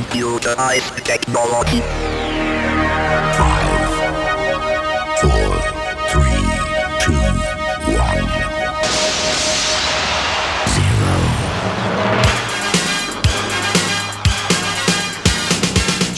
computerized technology.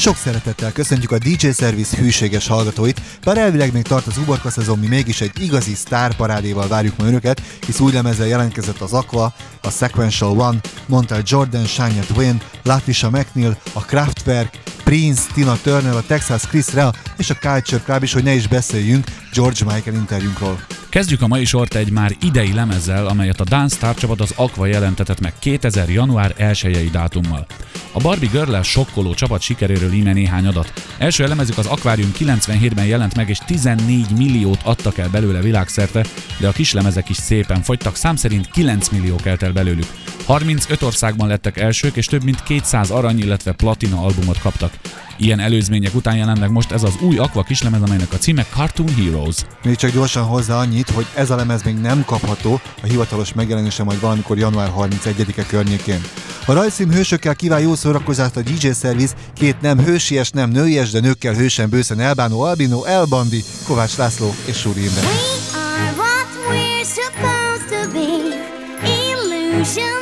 Sok szeretettel köszöntjük a DJ Service hűséges hallgatóit, bár elvileg még tart az uborka szezon, mi mégis egy igazi sztárparádéval várjuk ma önöket, hisz új lemezzel jelentkezett az Aqua, a Sequential One, Montel Jordan, Shania Twain, Latisha McNeil, a Kraftwerk, Prince, Tina Turner, a Texas Chris Rea és a Culture Club is, hogy ne is beszéljünk George Michael interjúnkról. Kezdjük a mai sort egy már idei lemezzel, amelyet a Dance Star csapat az Aqua jelentetett meg 2000. január 1 dátummal. A Barbie girl sokkoló csapat sikeréről íme néhány adat. Első elemezük az Aquarium 97-ben jelent meg, és 14 milliót adtak el belőle világszerte, de a kislemezek is szépen fogytak, szám szerint 9 millió kelt el belőlük. 35 országban lettek elsők, és több mint 200 arany, illetve platina albumot kaptak. Ilyen előzmények után jelent meg most ez az új Aqua kislemez, amelynek a címe Cartoon Heroes. Még csak gyorsan hozzá annyit, hogy ez a lemez még nem kapható, a hivatalos megjelenése majd valamikor január 31-e környékén. A rajzszím hősökkel kíván jó szórakozást a DJ Service, két nem hősies, nem nőies, de nőkkel hősen bőszen elbánó Albino, Elbandi, Kovács László és Súri Imre. We are what we're supposed to be. Illusions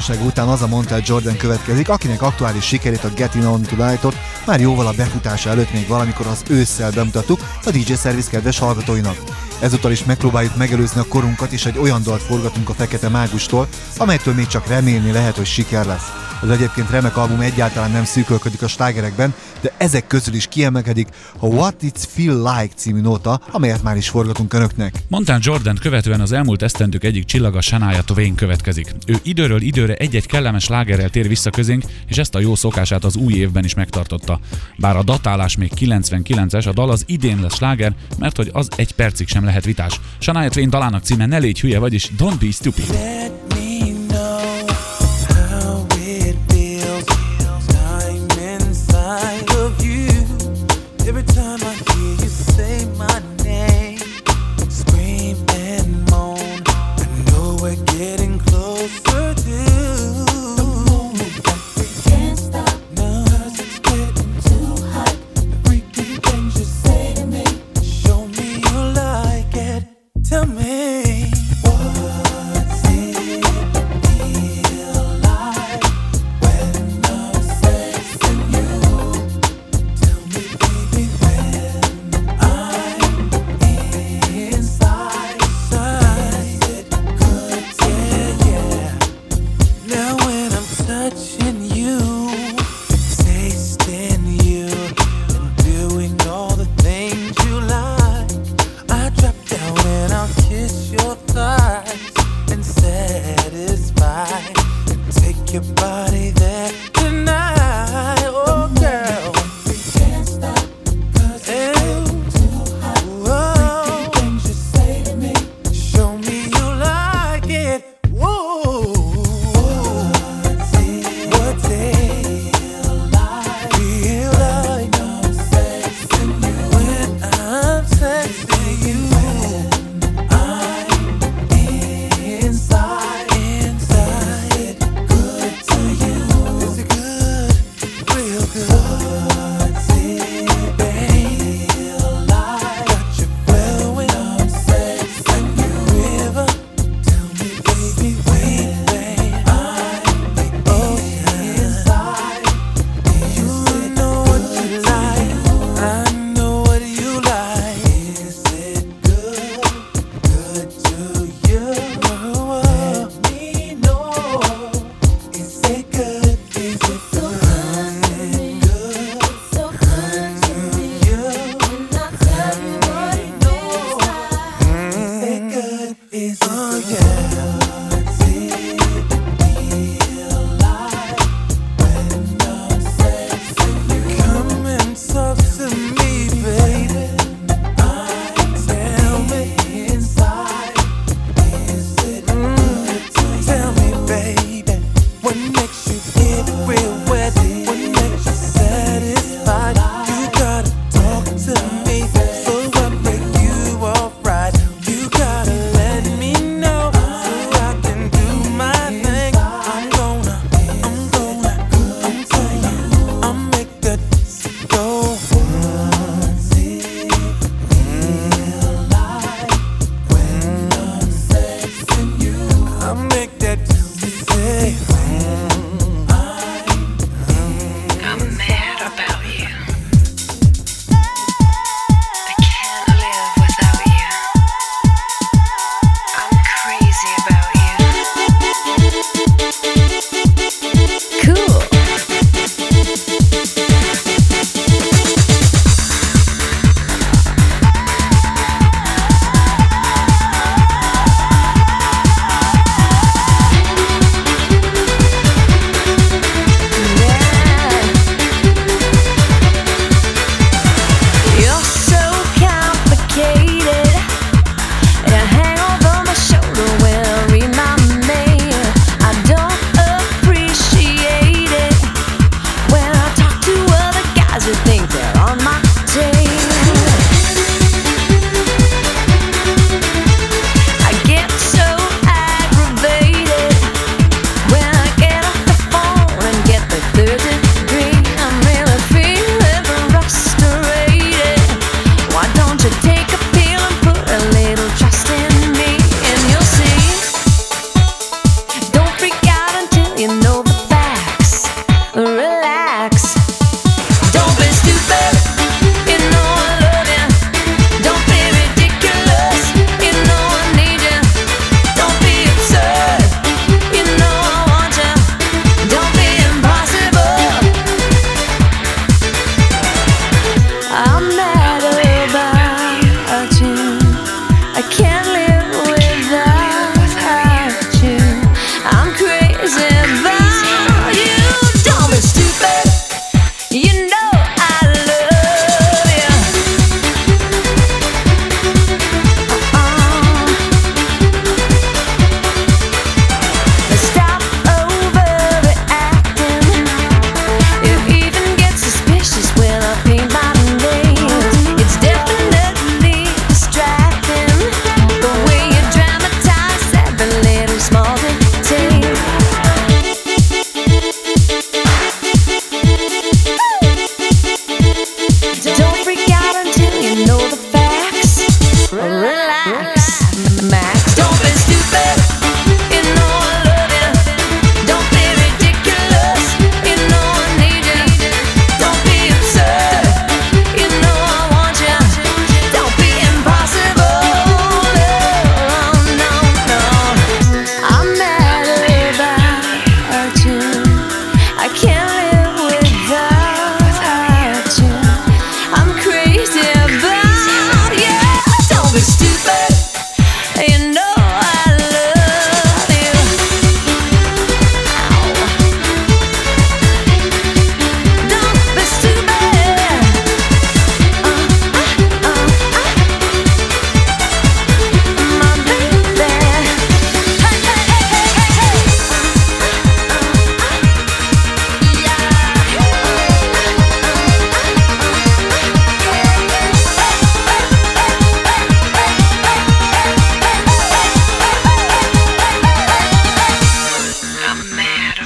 Újdonság után az a Montel Jordan következik, akinek aktuális sikerét a Getting On Tonight-ot már jóval a befutása előtt még valamikor az ősszel bemutattuk a DJ Service kedves hallgatóinak. Ezúttal is megpróbáljuk megelőzni a korunkat, és egy olyan dalt forgatunk a Fekete Mágustól, amelytől még csak remélni lehet, hogy siker lesz. Az egyébként remek album egyáltalán nem szűkölködik a slágerekben, de ezek közül is kiemelkedik a What It's Feel Like című nóta, amelyet már is forgatunk önöknek. Montán Jordan követően az elmúlt esztendők egyik csillaga Shania Twain következik. Ő időről időre egy-egy kellemes lágerrel tér vissza közénk, és ezt a jó szokását az új évben is megtartotta. Bár a datálás még 99-es, a dal az idén lesz sláger, mert hogy az egy percig sem lehet vitás. Shania Twain dalának címe Ne légy hülye, vagyis Don't be stupid.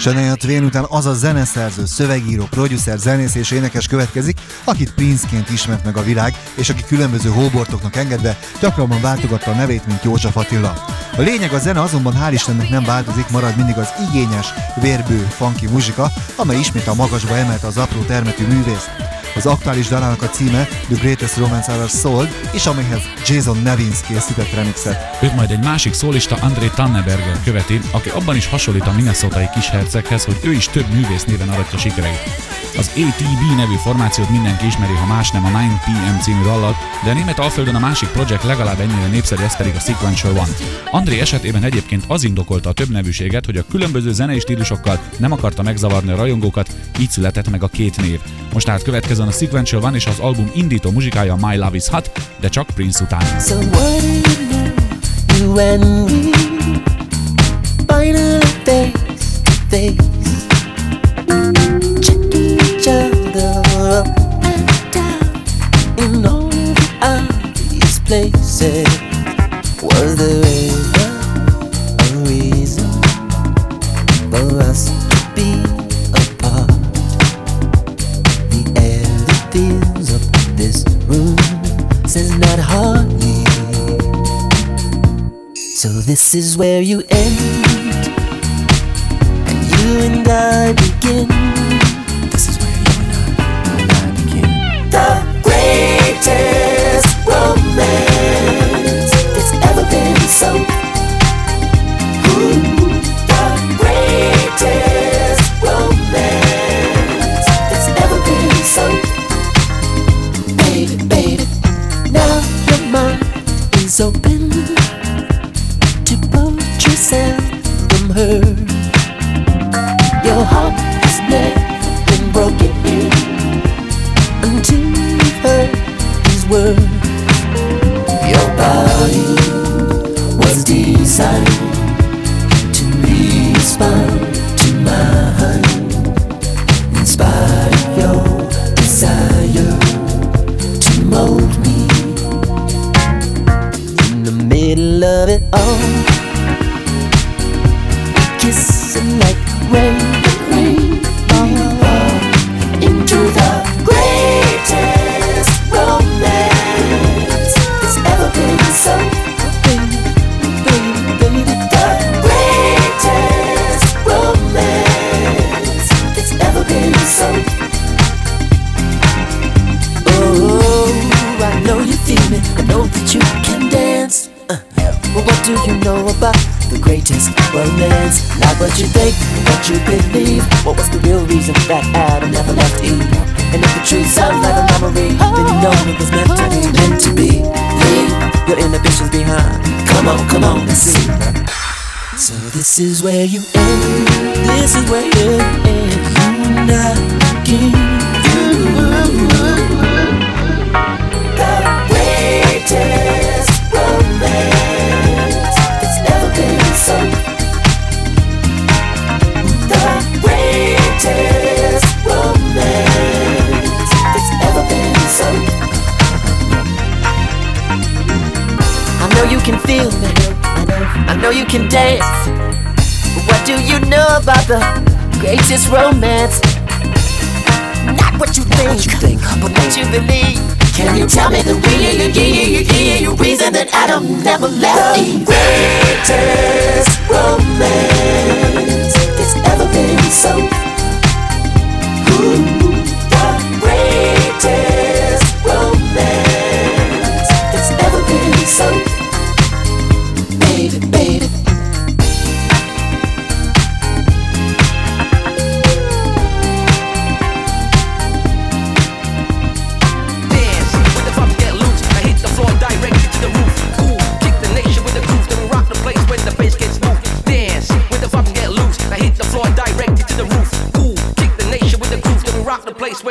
Shania Twain után az a zeneszerző, szövegíró, producer, zenész és énekes következik, akit Princeként ismert meg a világ, és aki különböző hóbortoknak engedve gyakrabban váltogatta a nevét, mint József Attila. A lényeg a zene azonban hál' Istennek nem változik, marad mindig az igényes, vérbő, funky muzsika, amely ismét a magasba emelte az apró termetű művészt. Az aktuális dalának a címe The Greatest Romance Ever Sold, és amelyhez Jason Nevins készített remixet. Őt majd egy másik szólista André Tanneberger követi, aki abban is hasonlít a minnesotai kisherceghez, hogy ő is több művész néven aratja sikereit. Az ATB nevű formációt mindenki ismeri, ha más nem a 9PM című dallat, de a német Alföldön a másik projekt legalább ennyire népszerű, ez pedig a Sequential One. André esetében egyébként az indokolta a több nevűséget, hogy a különböző zenei stílusokkal nem akarta megzavarni a rajongókat, így született meg a két név. Most tehát következzen a Sequential One és az album indító muzsikája My Love is Hot, de csak Prince után. So you and me and down in all the. Was there ever a reason for us not hardly. So this is where you end, and you and I begin. This is where you and I, and I begin. The greatest romance that's ever been sung. Ooh, this is where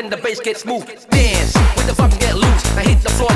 when the bass gets moved. Dance when the vibes get loose. I hit the floor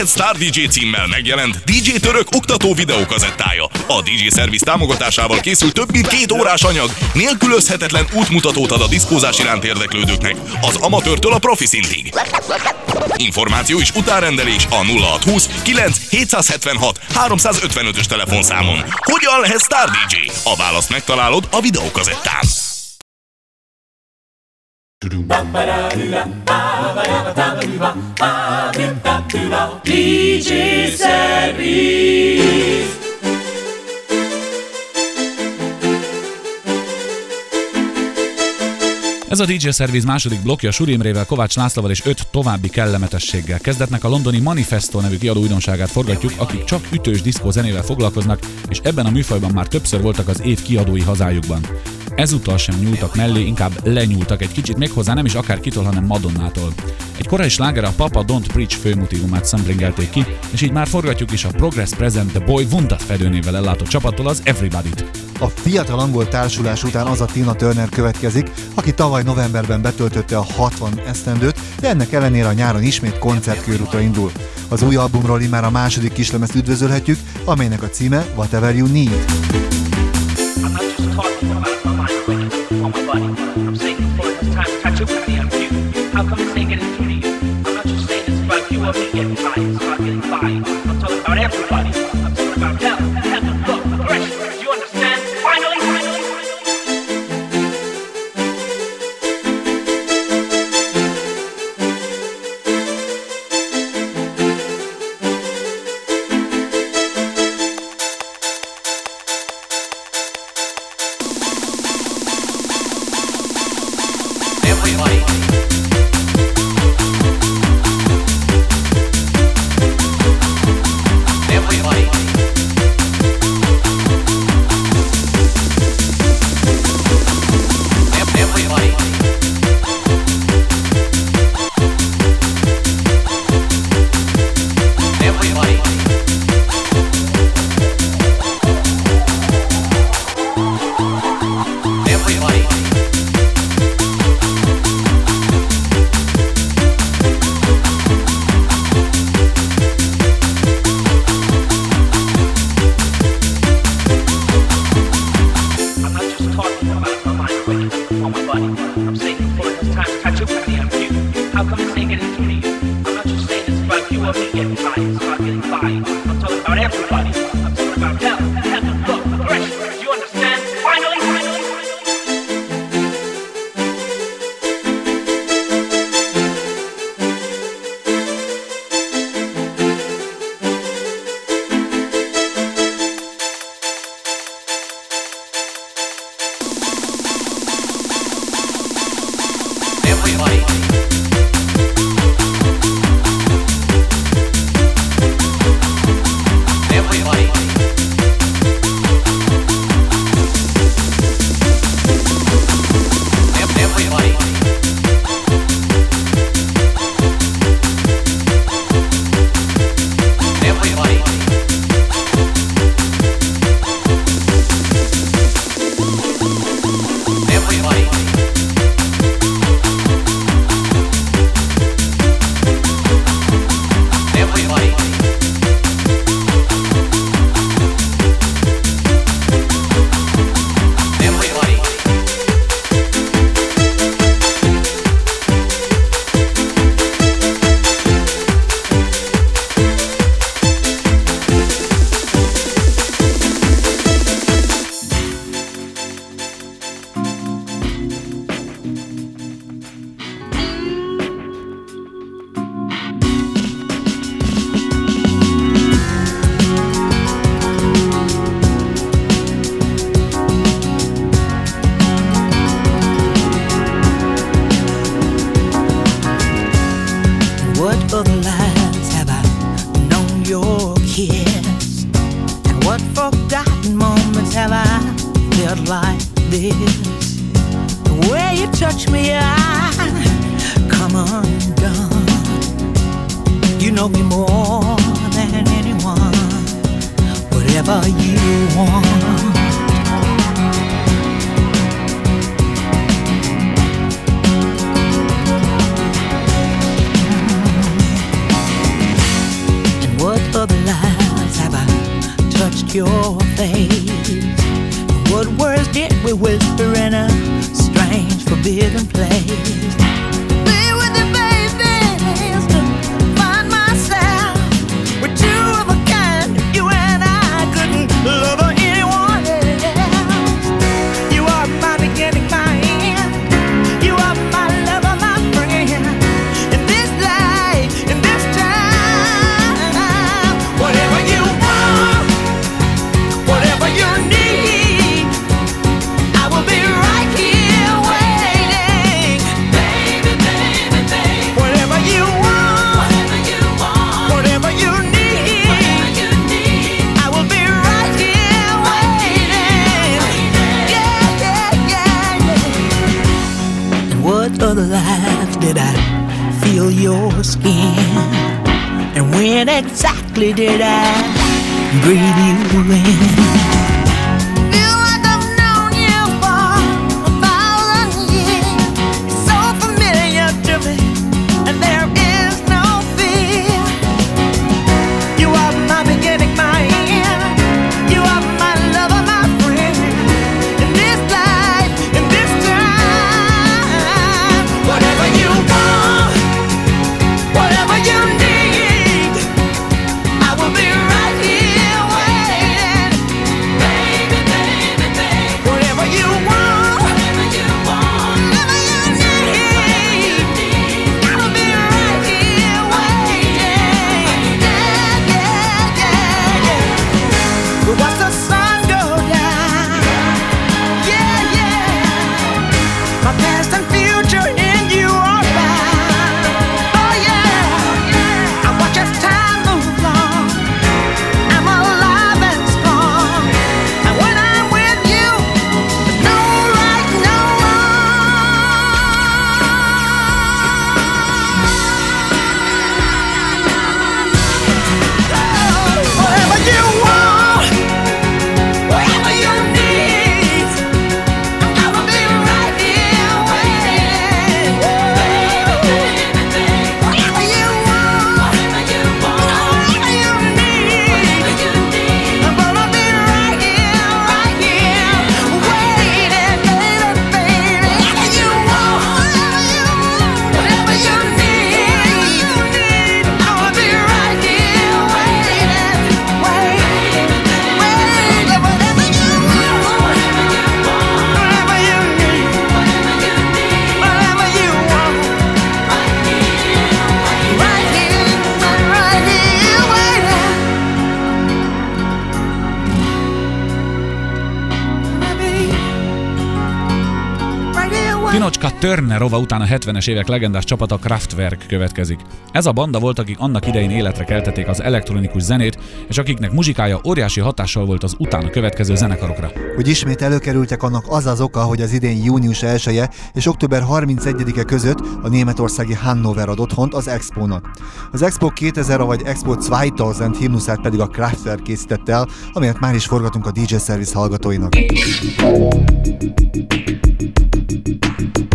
lehet Star DJ címmel megjelent DJ Török oktató videókazettája? A DJ Service támogatásával készült több mint két órás anyag, nélkülözhetetlen útmutatót ad a diszkózás iránt érdeklődőknek, az amatőrtől a profi szintig. Információ és utárendelés a 0620 9 776 355-ös telefonszámon. Hogyan lehet Star DJ? A választ megtalálod a videókazettán. DJ Service. Ez a DJ Service második blokja Suri Imrével, Kovács Lászlóval és öt további kellemetességgel. Kezdetnek a londoni Manifesto nevű kiadó újdonságát forgatjuk, akik csak ütős diszkó zenével foglalkoznak, és ebben a műfajban már többször voltak az év kiadói hazájukban. Ezúttal sem nyúltak mellé, inkább lenyúltak egy kicsit méghozzá nem is akár kitól, hanem Madonnától. Egy korai sláger a Papa Don't Preach főmotívumát szemplingelték ki, és így már forgatjuk is a Progress Present The Boy Wundat fedőnével ellátott csapattól az Everybody-t. A fiatal angol társulás után az a Tina Turner következik, aki tavaly novemberben betöltötte a 60 esztendőt, de ennek ellenére a nyáron ismét koncertkörútra indul. Az új albumról immár a második kislemezt üdvözölhetjük, amelynek a címe Whatever You Need. I'm not just talking How this to you? I'm not just saying about you me getting by. It's about getting by. I'm talking about everybody. rova utána a 70-es évek legendás csapata Kraftwerk következik. Ez a banda volt, akik annak idején életre keltették az elektronikus zenét, és akiknek muzsikája óriási hatással volt az utána következő zenekarokra. Hogy ismét előkerültek annak az az oka, hogy az idén június 1 -e és október 31-e között a németországi Hannover ad otthont az Expónak. Az Expo 2000 vagy Expo 2000 himnuszát pedig a Kraftwerk készítette el, amelyet már is forgatunk a DJ Service hallgatóinak. Thank you.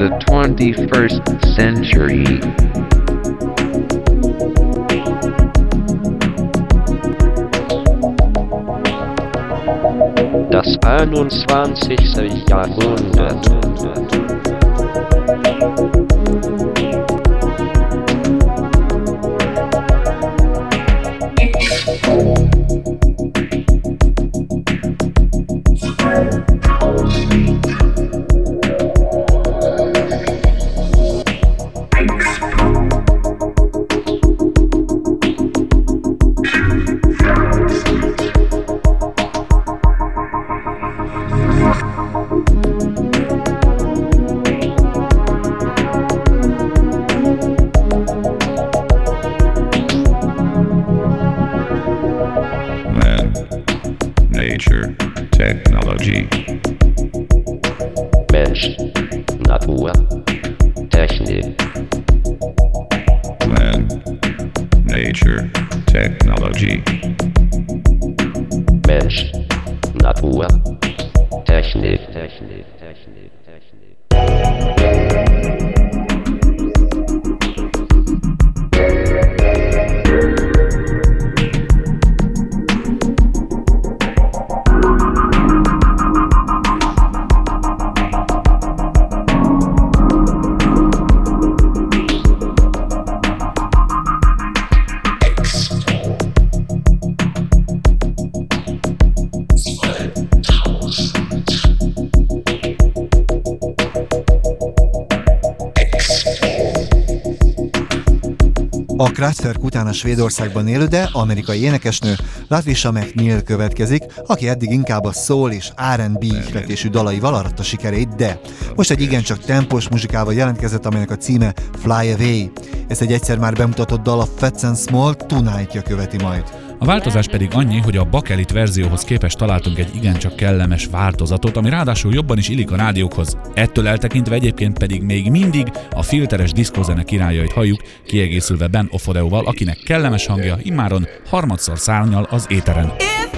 the 21st century. 21. Jahrhundert. A Kraftwerk után a Svédországban élő, de amerikai énekesnő Latisha McNeil következik, aki eddig inkább a soul és R&B ihletésű dalaival aratta sikerét, de most egy igencsak tempós muzsikával jelentkezett, amelynek a címe Fly Away. Ez egy egyszer már bemutatott dal a Fats and Small Tonight-ja követi majd. A változás pedig annyi, hogy a bakelit verzióhoz képest találtunk egy igencsak kellemes változatot, ami ráadásul jobban is illik a rádiókhoz. Ettől eltekintve egyébként pedig még mindig a filteres diszkózene királyait halljuk, kiegészülve Ben Ofodeóval, akinek kellemes hangja immáron harmadszor szárnyal az éteren. If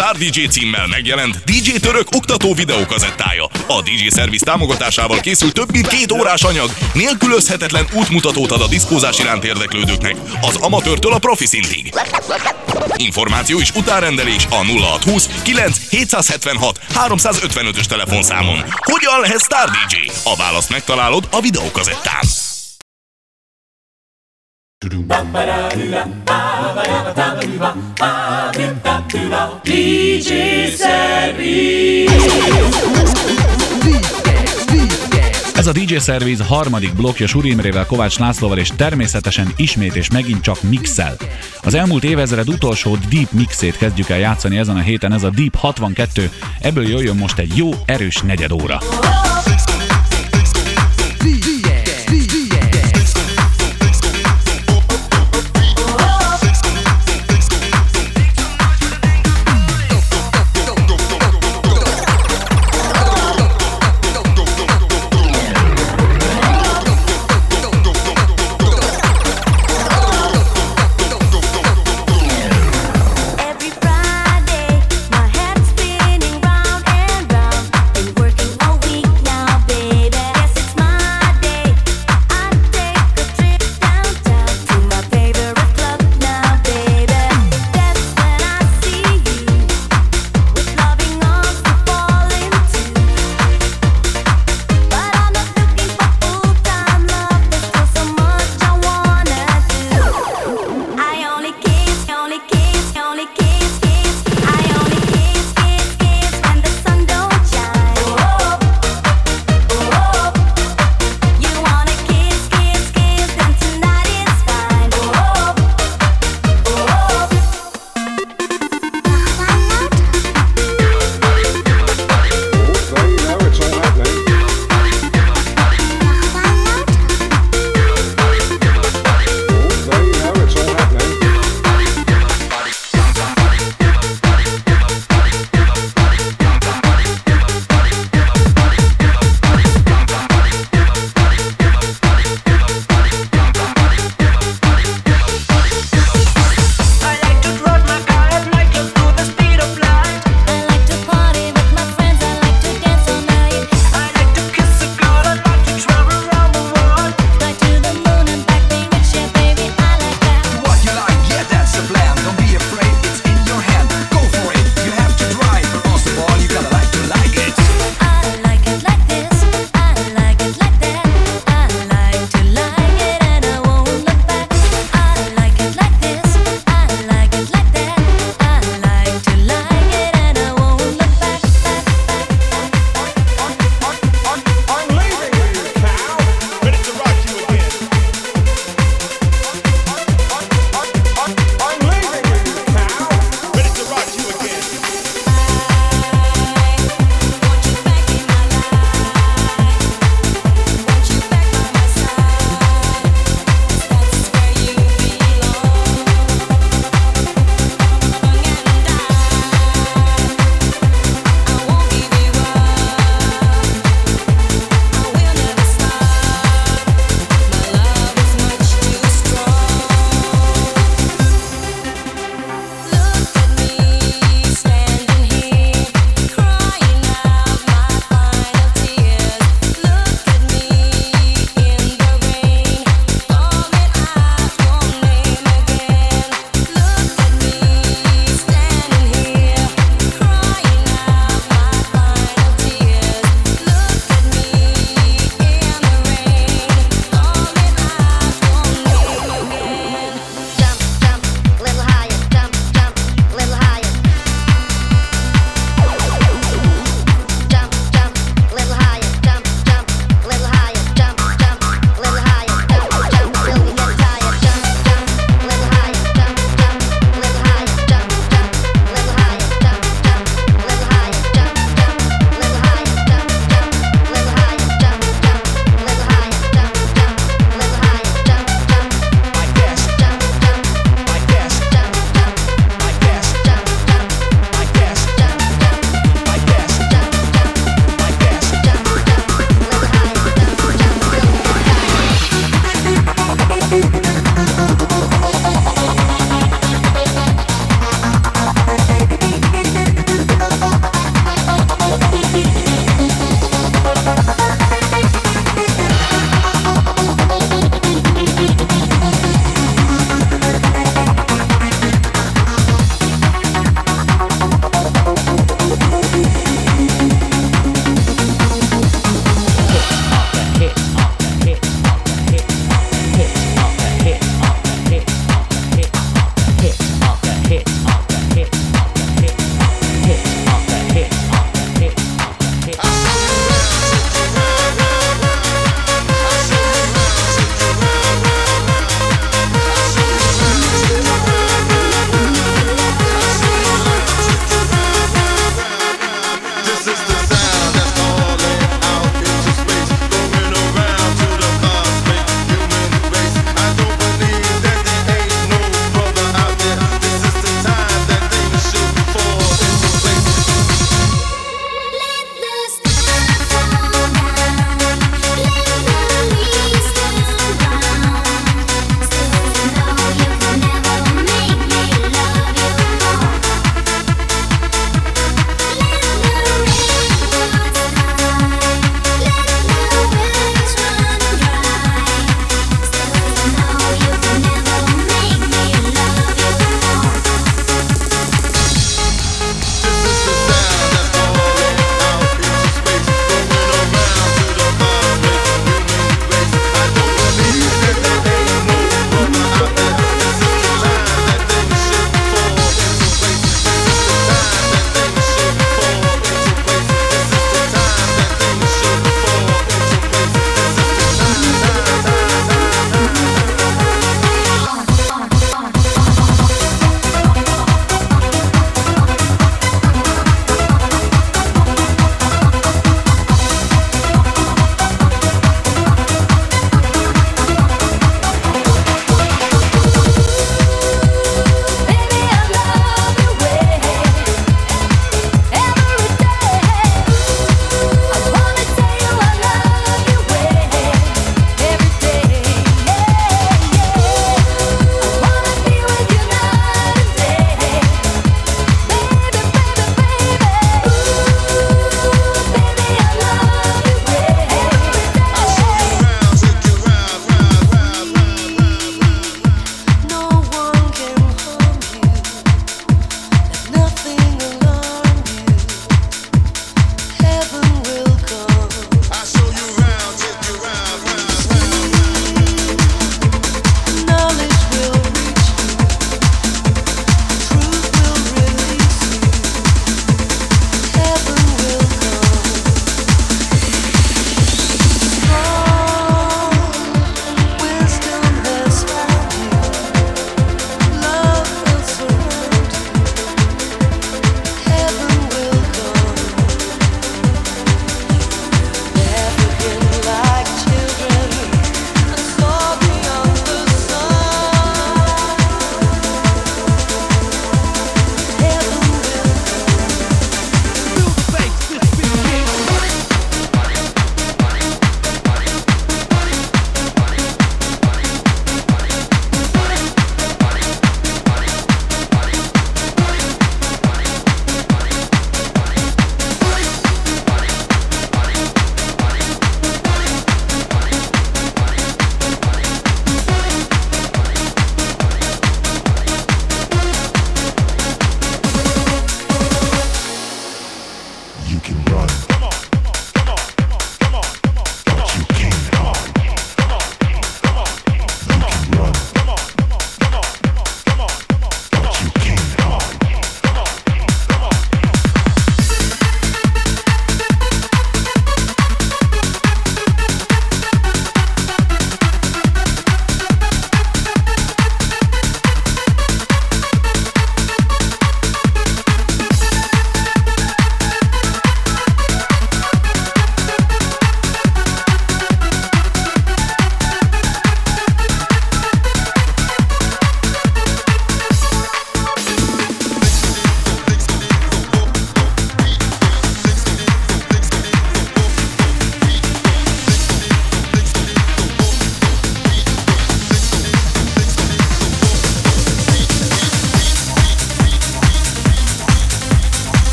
Star DJ címmel megjelent DJ Török oktató videókazettája. A DJ Service támogatásával készült több mint két órás anyag, nélkülözhetetlen útmutatót ad a diszkózás iránt érdeklődőknek, az amatőrtől a profi szintig. Információ és utárendelés a 0620 9 776 355-ös telefonszámon. Hogyan lehet Star DJ? A választ megtalálod a videókazettán. Ba-ba-da-ba-ba-da-ba-da-ba-da-ba-da-ba Ez a DJ Service harmadik blokja Surimrével, Kovács Lászlóval és természetesen ismét és megint csak mixel. Az elmúlt évezred utolsó Deep mixét kezdjük el játszani ezen a héten, ez a Deep 62, ebből jöjjön most egy jó erős negyed óra.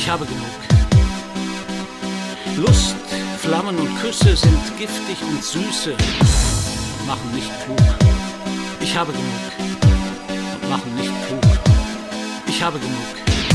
Ich habe genug. Lust, Flammen und Küsse sind giftig und süße, machen nicht klug. Ich habe genug, machen nicht klug. Ich habe genug.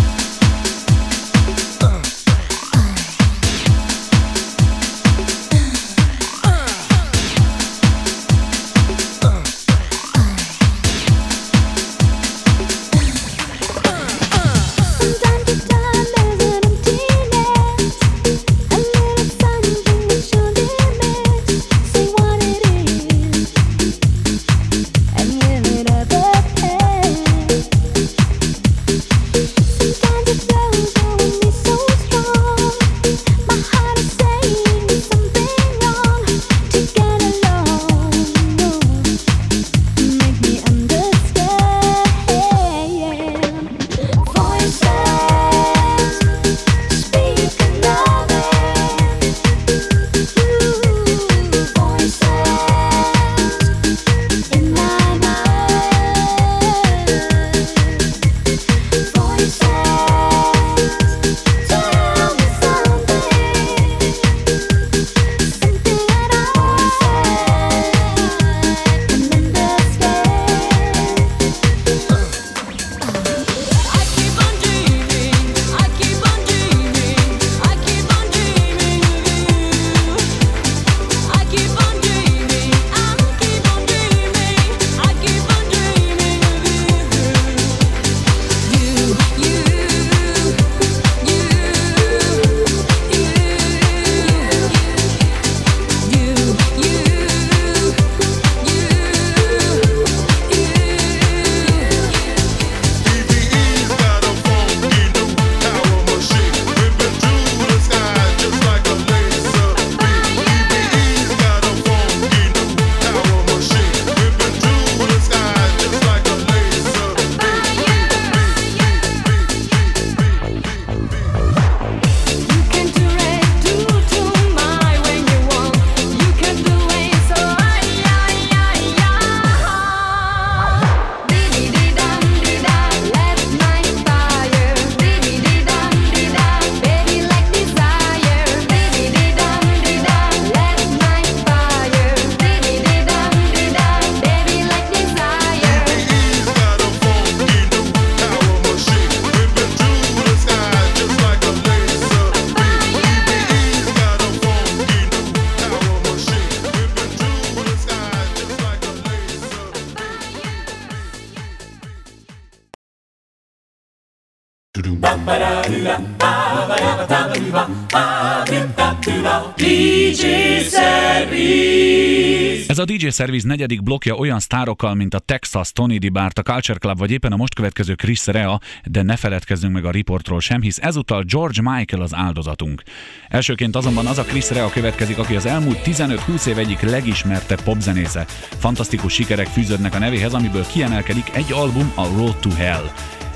A DJ Service negyedik blokja olyan sztárokkal, mint a Texas, Tony Di Bart, a Culture Club, vagy éppen a most következő Chris Rea, de ne feledkezzünk meg a riportról sem, hisz ezúttal George Michael az áldozatunk. Elsőként azonban az a Chris Rea következik, aki az elmúlt 15-20 év egyik legismertebb popzenésze. Fantasztikus sikerek fűződnek a nevéhez, amiből kiemelkedik egy album, a Road to Hell.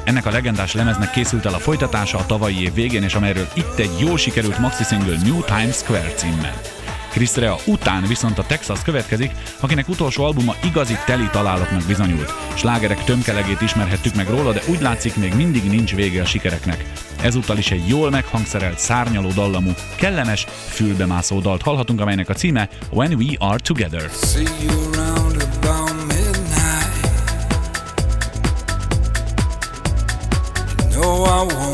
Ennek a legendás lemeznek készült el a folytatása a tavalyi év végén, és amelyről itt egy jól sikerült maxi single New Times Square címmel. Chris Rea után viszont a Texas következik, akinek utolsó albuma igazi teli találatnak bizonyult. Slágerek tömkelegét ismerhettük meg róla, de úgy látszik még mindig nincs vége a sikereknek. Ezúttal is egy jól meghangszerelt, szárnyaló dallamú, kellemes, fülbemászó dalt hallhatunk, amelynek a címe When We Are Together. See I won't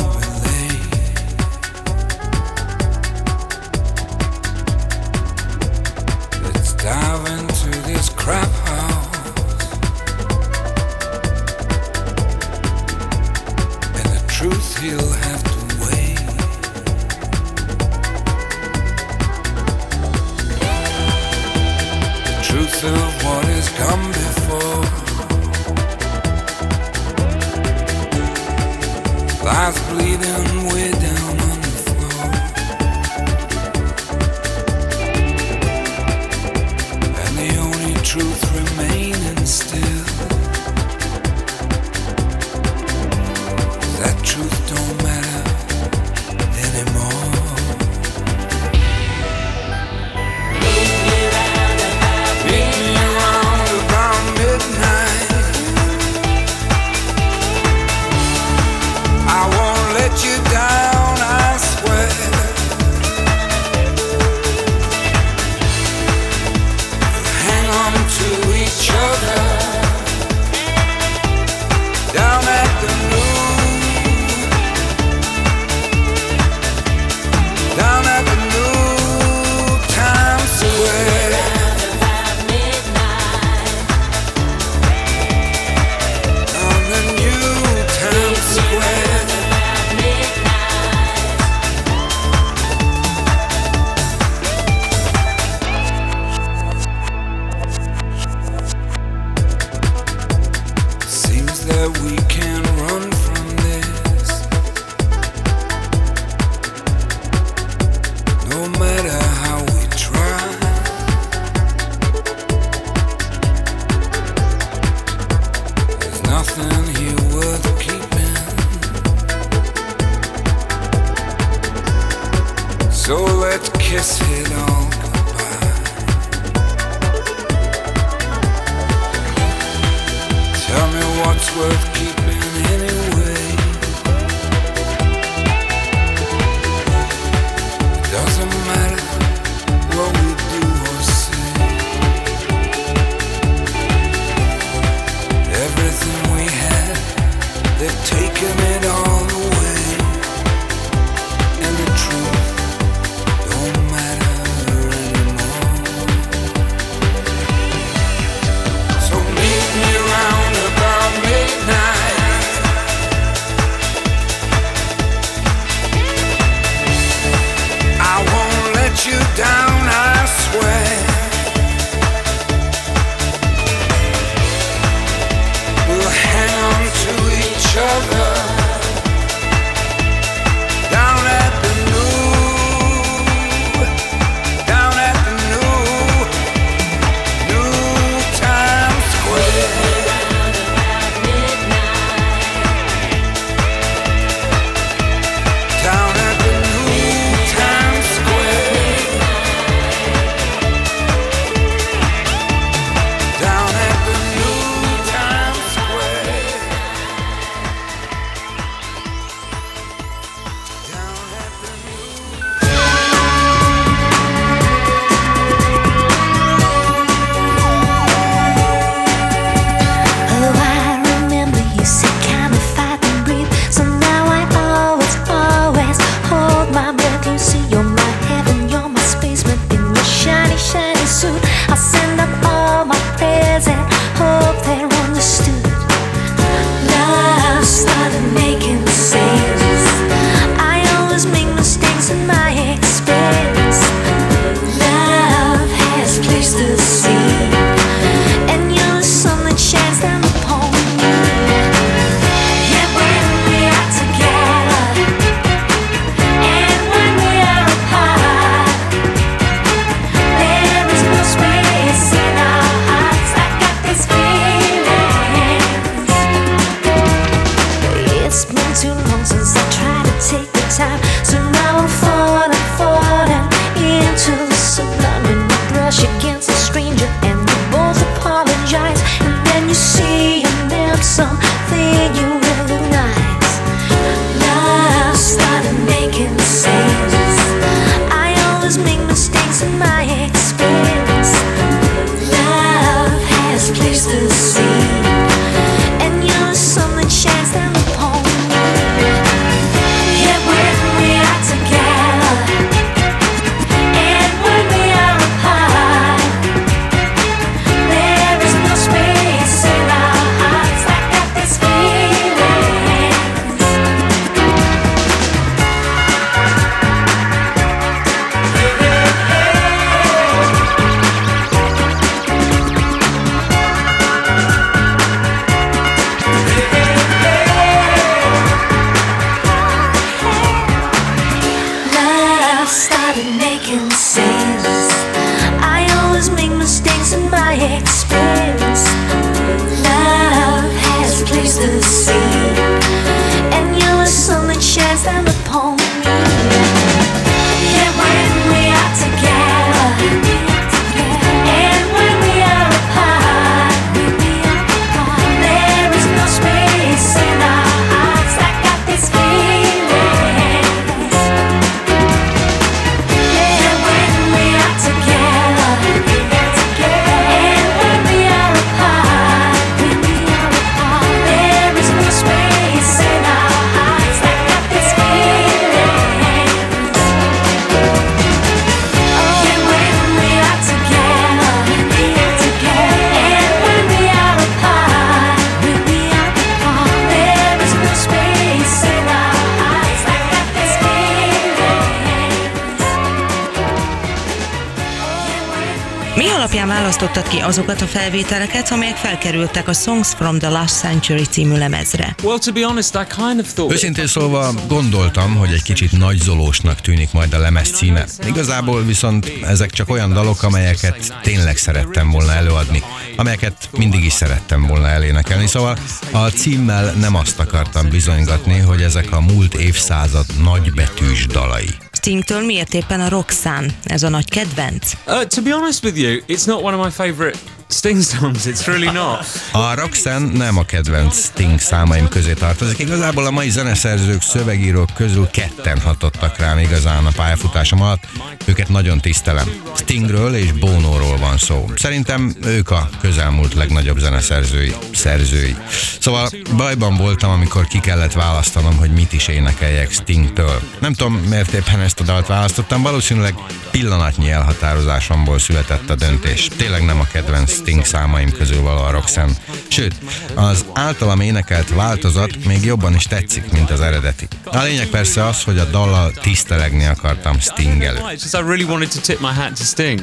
felvételeket, amelyek felkerültek a Songs from the Last Century című lemezre. Well, to be honest, I kind of thought. Őszintén szólva gondoltam, hogy egy kicsit nagyzolósnak tűnik majd a lemez címe. Igazából viszont ezek csak olyan dalok, amelyeket tényleg szerettem volna előadni, amelyeket mindig is szerettem volna elénekelni. Szóval a címmel nem azt akartam bizonygatni, hogy ezek a múlt évszázad nagybetűs dalai. Stingtől miért éppen a Roxanne? Ez a nagy kedvenc? Uh, to be honest with you, it's not one of my favorite Sting songs. It's really not. A Roxanne nem a kedvenc Sting számaim közé tartozik. Igazából a mai zeneszerzők, szövegírók közül ketten hatottak rám igazán a pályafutásom alatt. Őket nagyon tisztelem. Stingről és Bonoról van szó. Szerintem ők a közelmúlt legnagyobb zeneszerzői, szerzői. Szóval bajban voltam, amikor ki kellett választanom, hogy mit is énekeljek Stingtől. Nem tudom, miért éppen ezt a dalt választottam, valószínűleg pillanatnyi elhatározásomból született a döntés. Tényleg nem a kedvenc Sting számaim közül való a Roxanne. Sőt, az általam énekelt változat még jobban is tetszik, mint az eredeti. A lényeg persze az, hogy a dallal tisztelegni akartam Sting előtt.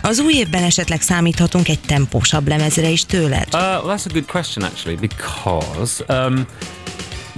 Az új évben esetleg számíthatunk egy tempósabb lemezre is tőled? Uh, well, that's a good question actually, because um,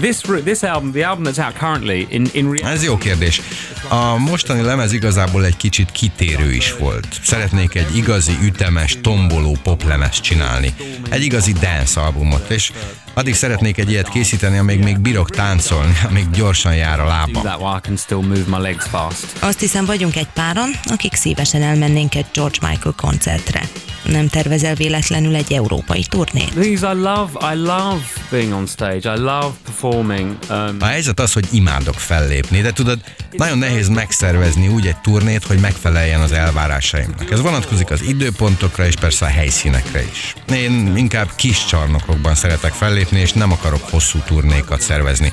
this this album, the album that's out currently, in in reality, Ez jó kérdés. A mostani lemez igazából egy kicsit kitérő is volt. Szeretnék egy igazi, ütemes, tomboló poplemez csinálni. Egy igazi dance albumot, és addig szeretnék egy ilyet készíteni, amíg még bírok táncolni, amíg gyorsan jár a lábam. that while I can still move my legs fast. Azt hiszem vagyunk egy páran, akik szívesen elmennénk egy George Michael koncertre. Nem tervezel véletlenül egy európai turnét? The thing is, I love, I love being on stage. I love performing. Um, A helyzet az, hogy imádok fellépni, de tudod, nagyon nehéz megszervezni úgy egy turnét, hogy megfeleljen az elvárásaimnak. Ez vonatkozik az időpontokra és persze a helyszínekre is. Én inkább kis csarnokokban szeretek fellépni, és nem akarok hosszú turnékat szervezni.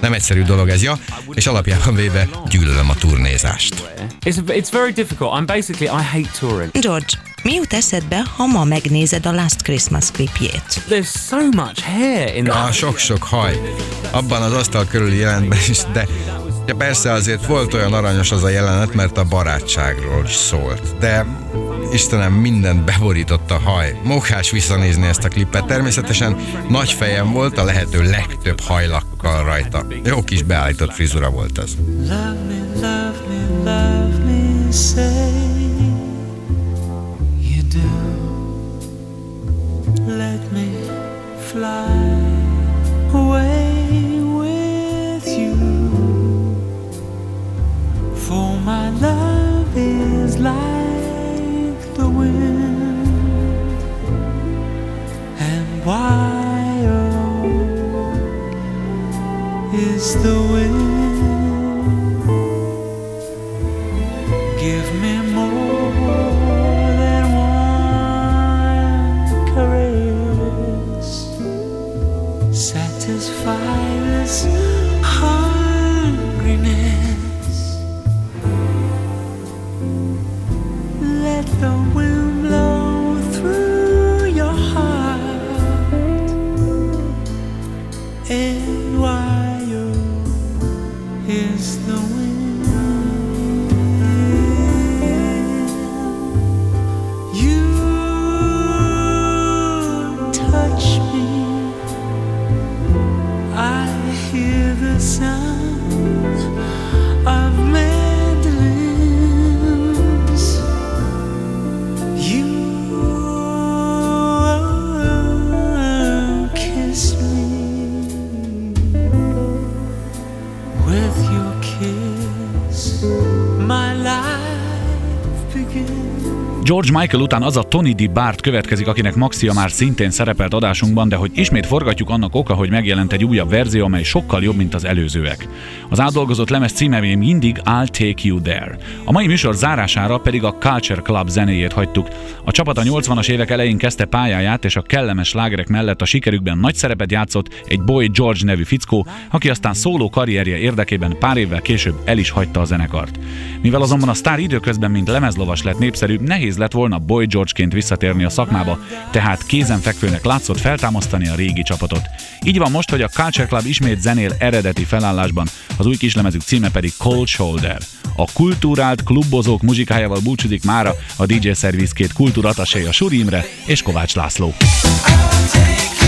Nem egyszerű dolog ez, ja, és alapjában véve gyűlölöm a turnézást. it's it's very difficult. I'm basically I hate touring. George, mi jut eszedbe, ha ma megnézed a Last Christmas klipjét? There's so much hair in A that. sok-sok haj. Abban az asztal körüli jelentben is, de, de persze azért volt olyan aranyos az a jelenet, mert a barátságról is szólt. De Istenem, mindent beborított a haj. Mókás visszanézni ezt a klippet. Természetesen nagy fejem volt, a lehető legtöbb hajlakkal rajta. Jó kis beállított frizura volt ez. Let me fly my love is like the wind, and wild is the wind. Give me more Michael után az a Tony D. Bart következik, akinek Maxia már szintén szerepelt adásunkban, de hogy ismét forgatjuk annak oka, hogy megjelent egy újabb verzió, amely sokkal jobb, mint az előzőek. Az átdolgozott lemez címe még mindig I'll Take You There. A mai műsor zárására pedig a Culture Club zenéjét hagytuk. A csapat a 80-as évek elején kezdte pályáját, és a kellemes slágerek mellett a sikerükben nagy szerepet játszott egy Boy George nevű fickó, aki aztán szóló karrierje érdekében pár évvel később el is hagyta a zenekart. Mivel azonban a sztár időközben mint lemezlovas lett népszerű, nehéz lett volna Boy Georgeként visszatérni a szakmába, tehát kézenfekvőnek látszott feltámasztani a régi csapatot. Így van most, hogy a Culture Club ismét zenél eredeti felállásban, az új kislemezük címe pedig Cold Shoulder. A kultúrált klubozók muzsikájával búcsúzik mára a DJ Service két kultúrataséja Suri Imre és Kovács László. I've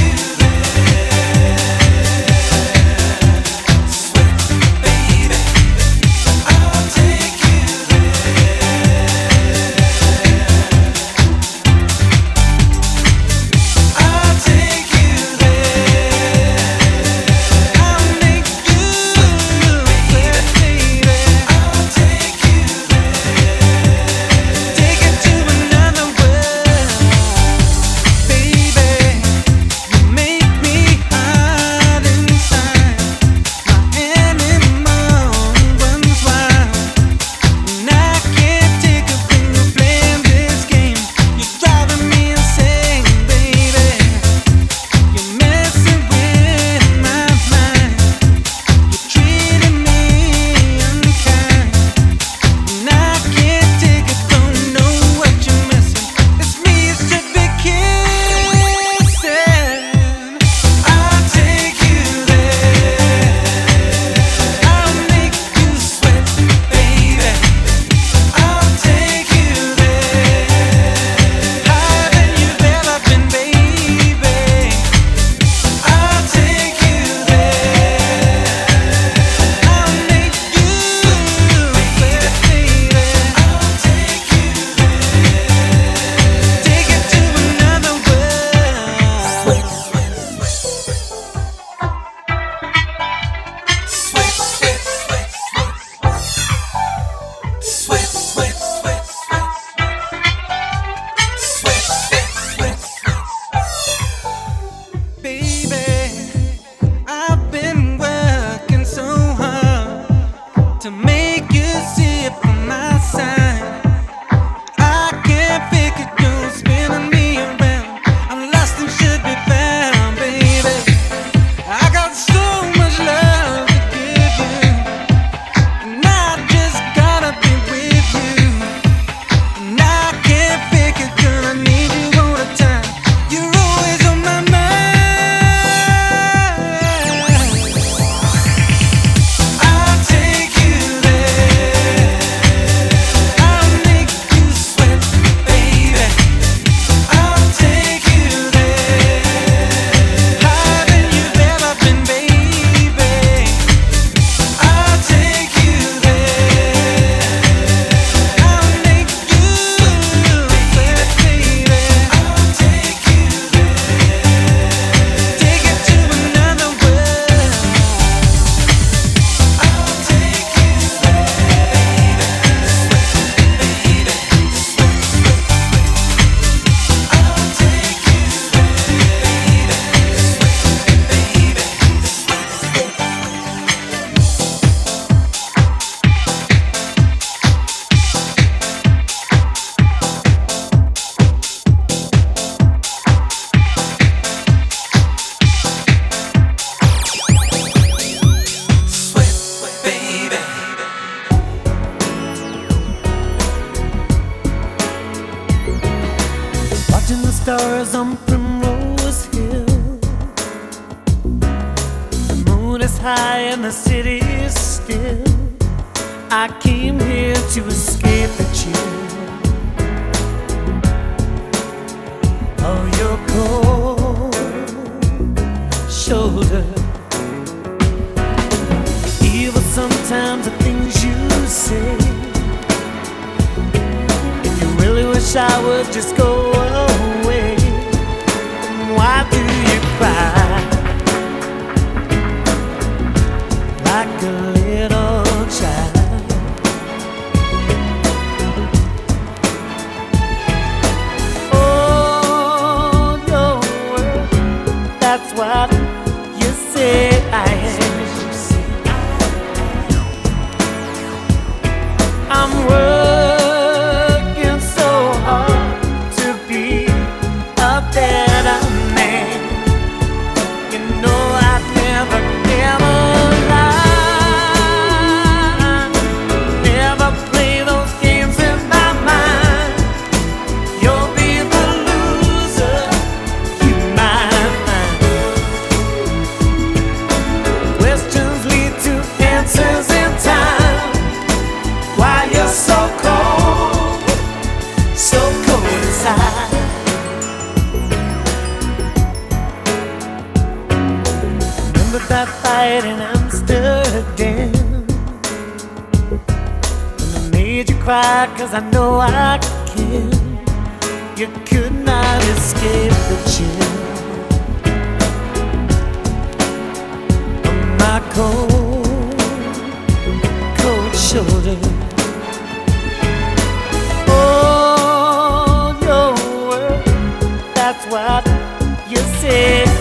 fight in Amsterdam. And I made you cry cause I know I can. You could not escape the chill of my cold, cold shoulder. Oh, what you say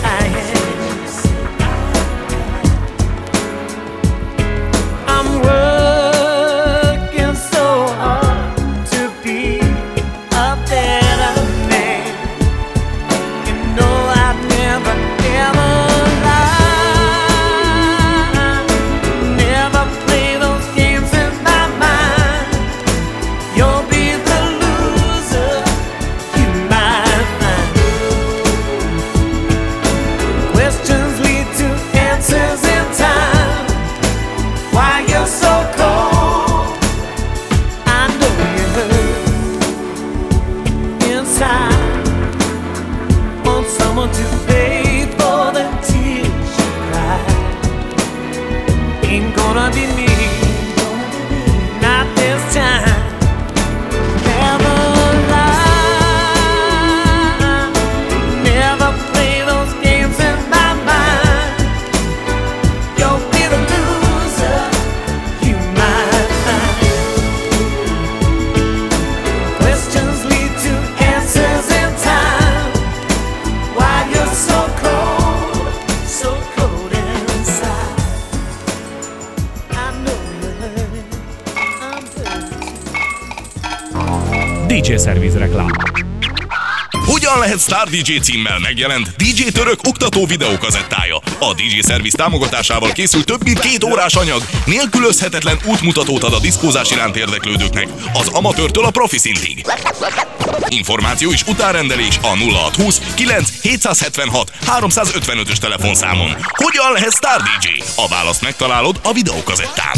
DJ címmel megjelent DJ Török oktató videókazettája? A DJ Service támogatásával készült több mint két órás anyag, nélkülözhetetlen útmutatót ad a diszkózás iránt érdeklődőknek, az amatőrtől a profi szintig. Információ és utárendelés a 0620 9 776 355-ös telefonszámon. Hogyan lehet Star DJ? A választ megtalálod a videókazettán.